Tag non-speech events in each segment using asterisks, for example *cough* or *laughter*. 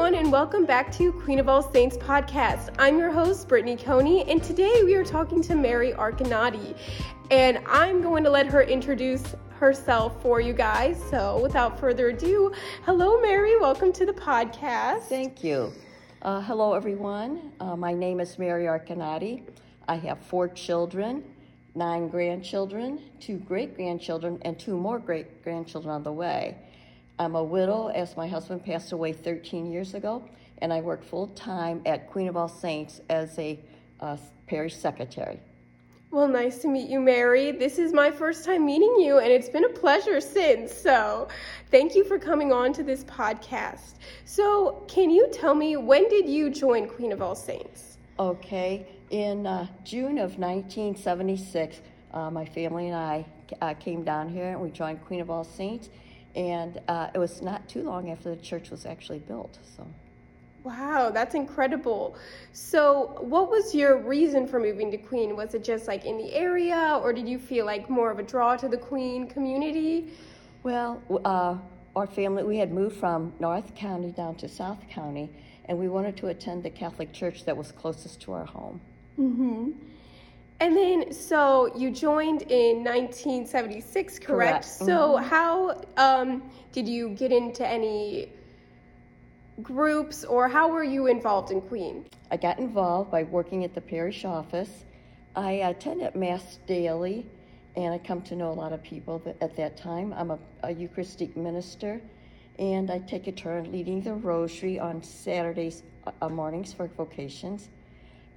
everyone, and welcome back to Queen of All Saints podcast. I'm your host, Brittany Coney, and today we are talking to Mary Arconati. And I'm going to let her introduce herself for you guys. So, without further ado, hello, Mary. Welcome to the podcast. Thank you. Uh, hello, everyone. Uh, my name is Mary Arconati. I have four children, nine grandchildren, two great grandchildren, and two more great grandchildren on the way. I'm a widow as my husband passed away 13 years ago, and I work full time at Queen of All Saints as a uh, parish secretary. Well, nice to meet you, Mary. This is my first time meeting you, and it's been a pleasure since. So, thank you for coming on to this podcast. So, can you tell me when did you join Queen of All Saints? Okay, in uh, June of 1976, uh, my family and I uh, came down here and we joined Queen of All Saints and uh, it was not too long after the church was actually built. So. Wow, that's incredible. So, what was your reason for moving to Queen? Was it just like in the area, or did you feel like more of a draw to the Queen community? Well, uh, our family, we had moved from North County down to South County, and we wanted to attend the Catholic church that was closest to our home. Mm-hmm. And then, so you joined in 1976, correct? correct. So, mm-hmm. how um, did you get into any groups or how were you involved in Queen? I got involved by working at the parish office. I attended Mass daily and I come to know a lot of people at that time. I'm a, a Eucharistic minister and I take a turn leading the rosary on Saturdays uh, mornings for vocations.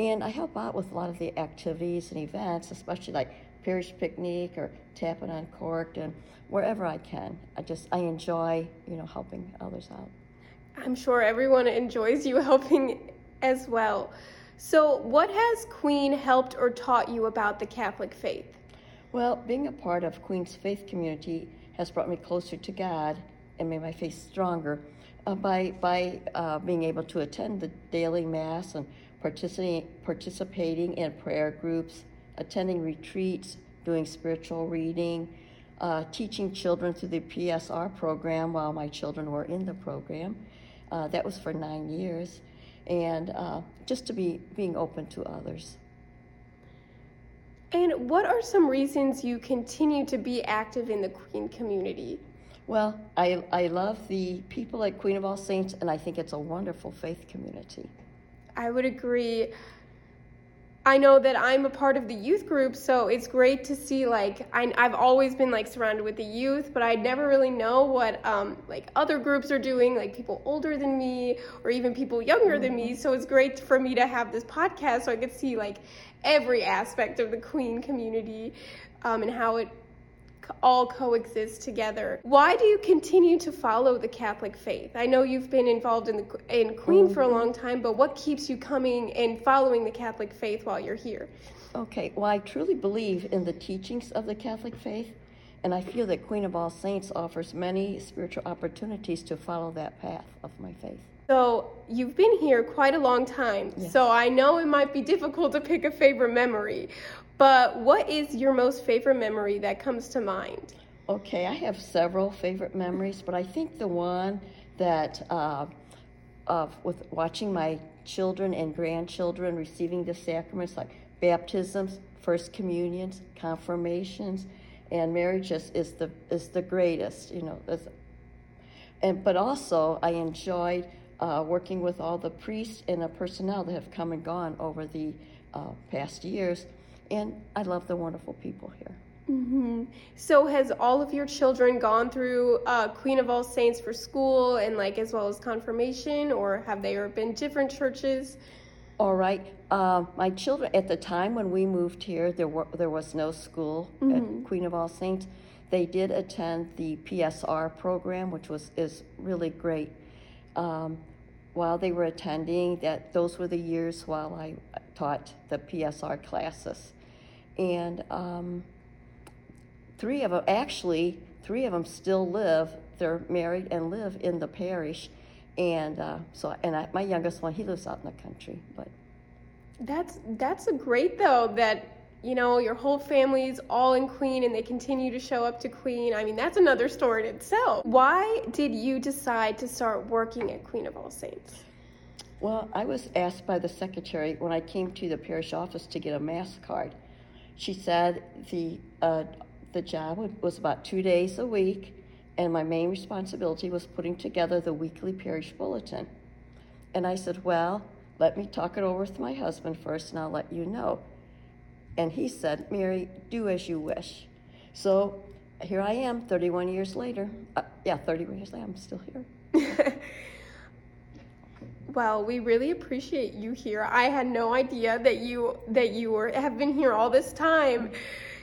And I help out with a lot of the activities and events, especially like parish picnic or tapping on cork and wherever I can. I just I enjoy, you know, helping others out. I'm sure everyone enjoys you *laughs* helping as well. So, what has Queen helped or taught you about the Catholic faith? Well, being a part of Queen's faith community has brought me closer to God and made my faith stronger uh, by by uh, being able to attend the daily mass and participating, participating in prayer groups, attending retreats, doing spiritual reading, uh, teaching children through the PSR program while my children were in the program. Uh, that was for nine years, and uh, just to be being open to others. And what are some reasons you continue to be active in the Queen community? Well, I, I love the people at Queen of All Saints, and I think it's a wonderful faith community. I would agree. I know that I'm a part of the youth group, so it's great to see like I, have always been like surrounded with the youth, but I never really know what um, like other groups are doing, like people older than me or even people younger than me. So it's great for me to have this podcast so I could see like every aspect of the Queen community um, and how it all coexist together. Why do you continue to follow the Catholic faith? I know you've been involved in the in Queen mm-hmm. for a mm-hmm. long time, but what keeps you coming and following the Catholic faith while you're here? Okay, well, I truly believe in the teachings of the Catholic faith, and I feel that Queen of All Saints offers many spiritual opportunities to follow that path of my faith. So, you've been here quite a long time, yes. so I know it might be difficult to pick a favorite memory. But what is your most favorite memory that comes to mind? Okay, I have several favorite memories, but I think the one that uh, of with watching my children and grandchildren receiving the sacraments like baptisms, first communions, confirmations, and marriages is the is the greatest. You know, and but also I enjoyed uh, working with all the priests and the personnel that have come and gone over the uh, past years and I love the wonderful people here. Mm-hmm. So, has all of your children gone through uh, Queen of All Saints for school and like as well as confirmation, or have they been different churches? All right. Uh, my children at the time when we moved here, there were there was no school mm-hmm. at Queen of All Saints. They did attend the PSR program, which was is really great. Um, while they were attending, that those were the years while I taught the PSR classes. And um, three of them actually three of them still live they're married and live in the parish. And uh, so and I, my youngest one he lives out in the country but that's that's a great though that you know, your whole family's all in Queen and they continue to show up to Queen. I mean, that's another story in itself. Why did you decide to start working at Queen of All Saints? Well, I was asked by the secretary when I came to the parish office to get a mass card. She said the uh, the job was about two days a week, and my main responsibility was putting together the weekly parish bulletin. And I said, Well, let me talk it over with my husband first, and I'll let you know. And he said, Mary, do as you wish. So here I am, 31 years later. Uh, yeah, 31 years later, I'm still here. *laughs* well, we really appreciate you here. I had no idea that you that you were have been here all this time.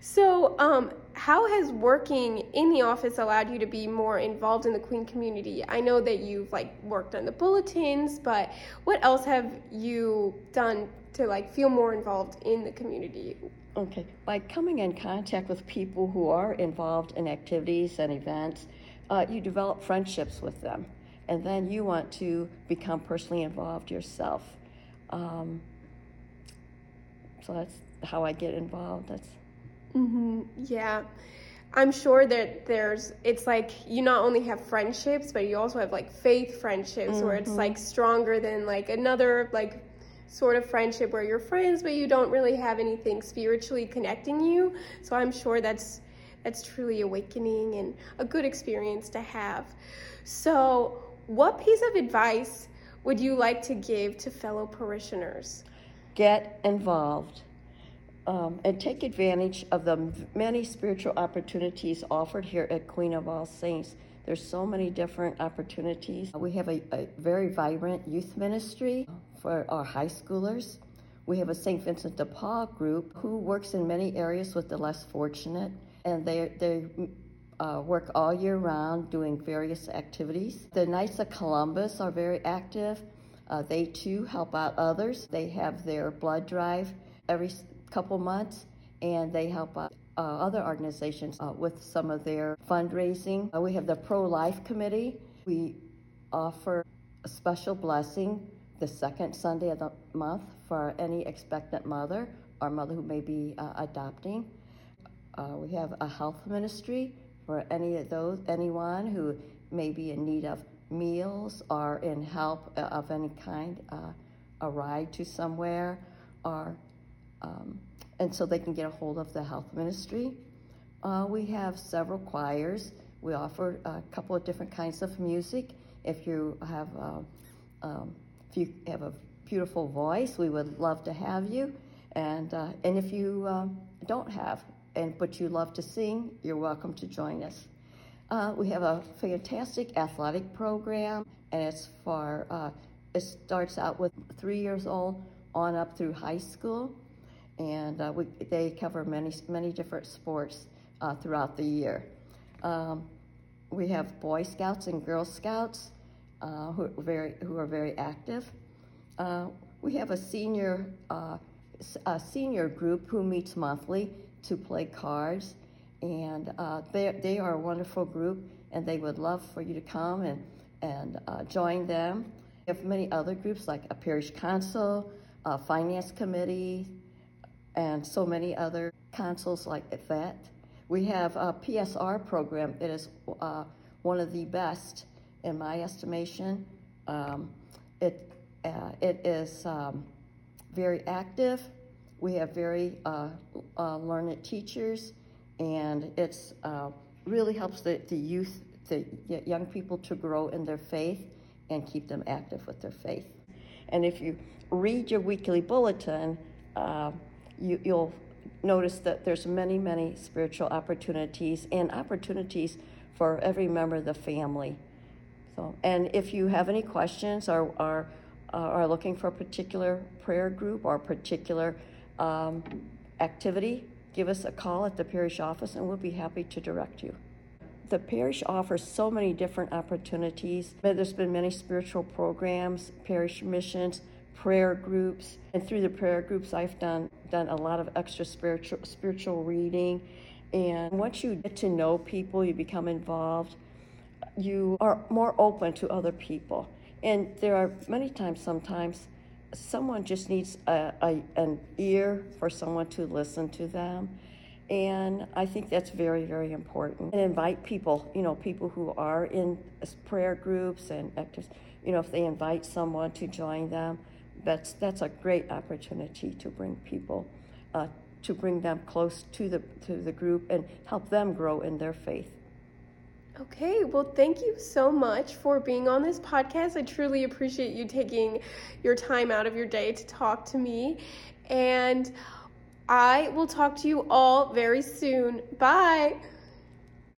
So, um, how has working in the office allowed you to be more involved in the Queen community? I know that you've like worked on the bulletins, but what else have you done to like feel more involved in the community? Okay, by coming in contact with people who are involved in activities and events, uh, you develop friendships with them, and then you want to become personally involved yourself. Um, so that's how I get involved. That's Mm-hmm. Yeah. I'm sure that there's, it's like you not only have friendships, but you also have like faith friendships mm-hmm. where it's like mm-hmm. stronger than like another, like, sort of friendship where you're friends, but you don't really have anything spiritually connecting you. So I'm sure that's, that's truly awakening and a good experience to have. So, what piece of advice would you like to give to fellow parishioners? Get involved um, and take advantage of the many spiritual opportunities offered here at Queen of All Saints. There's so many different opportunities. We have a, a very vibrant youth ministry for our high schoolers. We have a St. Vincent de Paul group who works in many areas with the less fortunate, and they, they uh, work all year round doing various activities. The Knights of Columbus are very active. Uh, they too help out others. They have their blood drive every couple months, and they help uh, other organizations uh, with some of their fundraising. Uh, we have the Pro Life Committee. We offer a special blessing the second Sunday of the month for any expectant mother or mother who may be uh, adopting. Uh, we have a health ministry for any of those, anyone who may be in need of meals or in help uh, of any kind, a ride to somewhere, or um, and so they can get a hold of the health ministry. Uh, we have several choirs. We offer a couple of different kinds of music. If you have, uh, um, if you have a beautiful voice, we would love to have you. And uh, and if you um, don't have, and but you love to sing, you're welcome to join us. Uh, we have a fantastic athletic program, and it's for uh, it starts out with three years old on up through high school and uh, we, they cover many, many different sports uh, throughout the year. Um, we have Boy Scouts and Girl Scouts uh, who, are very, who are very active. Uh, we have a senior, uh, a senior group who meets monthly to play cards, and uh, they, they are a wonderful group, and they would love for you to come and, and join them. We have many other groups like a parish council, a finance committee, and so many other councils like that. We have a PSR program. It is uh, one of the best, in my estimation. Um, it, uh, it is um, very active. We have very uh, uh learned teachers, and it's uh, really helps the, the youth, the young people to grow in their faith and keep them active with their faith. And if you read your weekly bulletin, uh, you, you'll notice that there's many, many spiritual opportunities and opportunities for every member of the family. So, and if you have any questions or are, uh, are looking for a particular prayer group or a particular um, activity, give us a call at the parish office and we'll be happy to direct you. The parish offers so many different opportunities. There's been many spiritual programs, parish missions, prayer groups, and through the prayer groups, I've done done a lot of extra spiritual spiritual reading. And once you get to know people, you become involved. You are more open to other people, and there are many times, sometimes, someone just needs a, a, an ear for someone to listen to them. And I think that's very, very important. And invite people, you know, people who are in prayer groups and actives, you know, if they invite someone to join them, that's, that's a great opportunity to bring people, uh, to bring them close to the, to the group and help them grow in their faith. Okay, well, thank you so much for being on this podcast. I truly appreciate you taking your time out of your day to talk to me. And I will talk to you all very soon. Bye.